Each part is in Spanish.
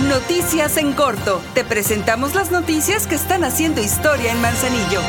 Noticias en corto. Te presentamos las noticias que están haciendo historia en Manzanillo.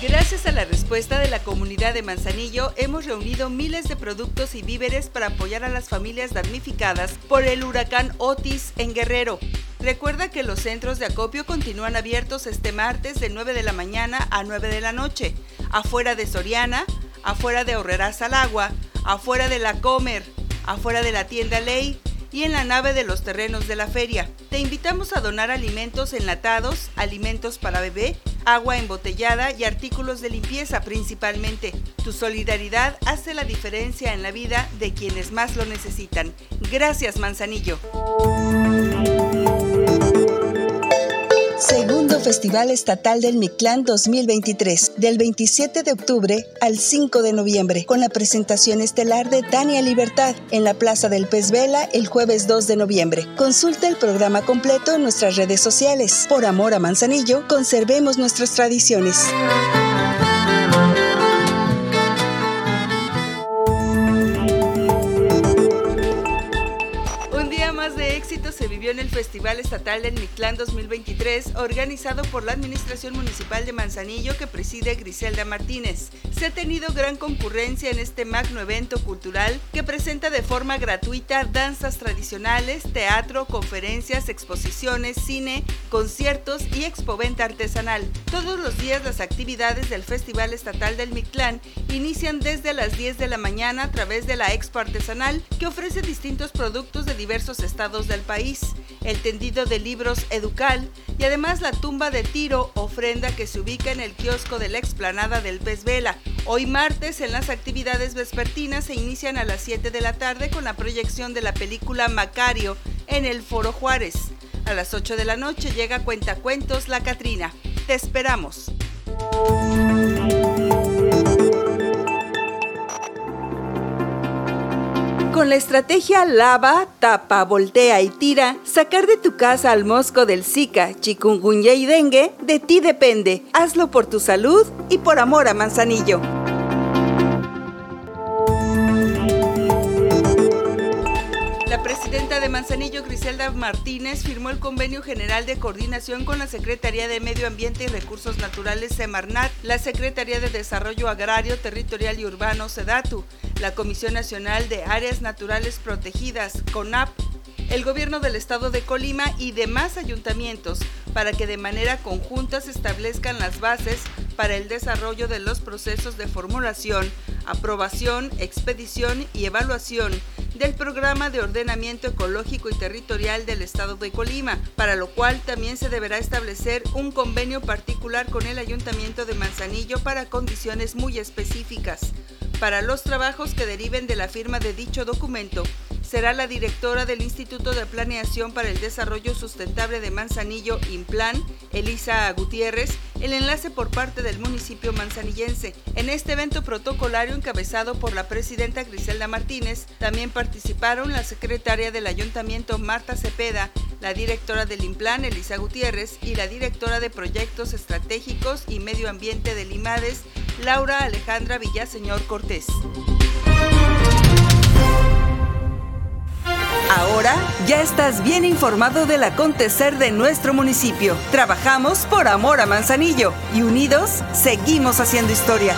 Gracias a la respuesta de la comunidad de Manzanillo, hemos reunido miles de productos y víveres para apoyar a las familias damnificadas por el huracán Otis en Guerrero. Recuerda que los centros de acopio continúan abiertos este martes de 9 de la mañana a 9 de la noche, afuera de Soriana, afuera de Horreras al Agua, afuera de la Comer, afuera de la tienda Ley y en la nave de los terrenos de la feria. Te invitamos a donar alimentos enlatados, alimentos para bebé, agua embotellada y artículos de limpieza principalmente. Tu solidaridad hace la diferencia en la vida de quienes más lo necesitan. Gracias, Manzanillo. Festival Estatal del Mictlán 2023, del 27 de octubre al 5 de noviembre, con la presentación estelar de Tania Libertad en la Plaza del Pez Vela el jueves 2 de noviembre. Consulta el programa completo en nuestras redes sociales. Por amor a Manzanillo, conservemos nuestras tradiciones. Se vivió en el Festival Estatal del Mictlán 2023, organizado por la Administración Municipal de Manzanillo que preside Griselda Martínez. Se ha tenido gran concurrencia en este magno evento cultural que presenta de forma gratuita danzas tradicionales, teatro, conferencias, exposiciones, cine, conciertos y expoventa artesanal. Todos los días las actividades del Festival Estatal del Mictlán inician desde las 10 de la mañana a través de la Expo Artesanal que ofrece distintos productos de diversos estados del país, el tendido de libros Educal y además la tumba de tiro, ofrenda que se ubica en el kiosco de la explanada del Pez Vela. Hoy martes en las actividades vespertinas se inician a las 7 de la tarde con la proyección de la película Macario en el Foro Juárez. A las 8 de la noche llega Cuentacuentos La Catrina. Te esperamos. Con la estrategia lava, tapa, voltea y tira, sacar de tu casa al mosco del Zika, chikungunya y dengue, de ti depende. Hazlo por tu salud y por amor a Manzanillo. Presidenta de Manzanillo, Griselda Martínez, firmó el convenio general de coordinación con la Secretaría de Medio Ambiente y Recursos Naturales, Semarnat, la Secretaría de Desarrollo Agrario, Territorial y Urbano, SEDATU, la Comisión Nacional de Áreas Naturales Protegidas, CONAP, el gobierno del estado de Colima y demás ayuntamientos para que de manera conjunta se establezcan las bases para el desarrollo de los procesos de formulación, aprobación, expedición y evaluación del programa de ordenamiento ecológico y territorial del estado de Colima, para lo cual también se deberá establecer un convenio particular con el ayuntamiento de Manzanillo para condiciones muy específicas. Para los trabajos que deriven de la firma de dicho documento, será la directora del Instituto de Planeación para el Desarrollo Sustentable de Manzanillo, INPLAN, Elisa Gutiérrez, el enlace por parte del municipio manzanillense. En este evento protocolario encabezado por la presidenta Griselda Martínez, también participaron la secretaria del ayuntamiento Marta Cepeda, la directora del INPLAN Elisa Gutiérrez y la directora de Proyectos Estratégicos y Medio Ambiente del IMADES, Laura Alejandra Villaseñor Cortés. Ya estás bien informado del acontecer de nuestro municipio. Trabajamos por amor a Manzanillo y unidos seguimos haciendo historia.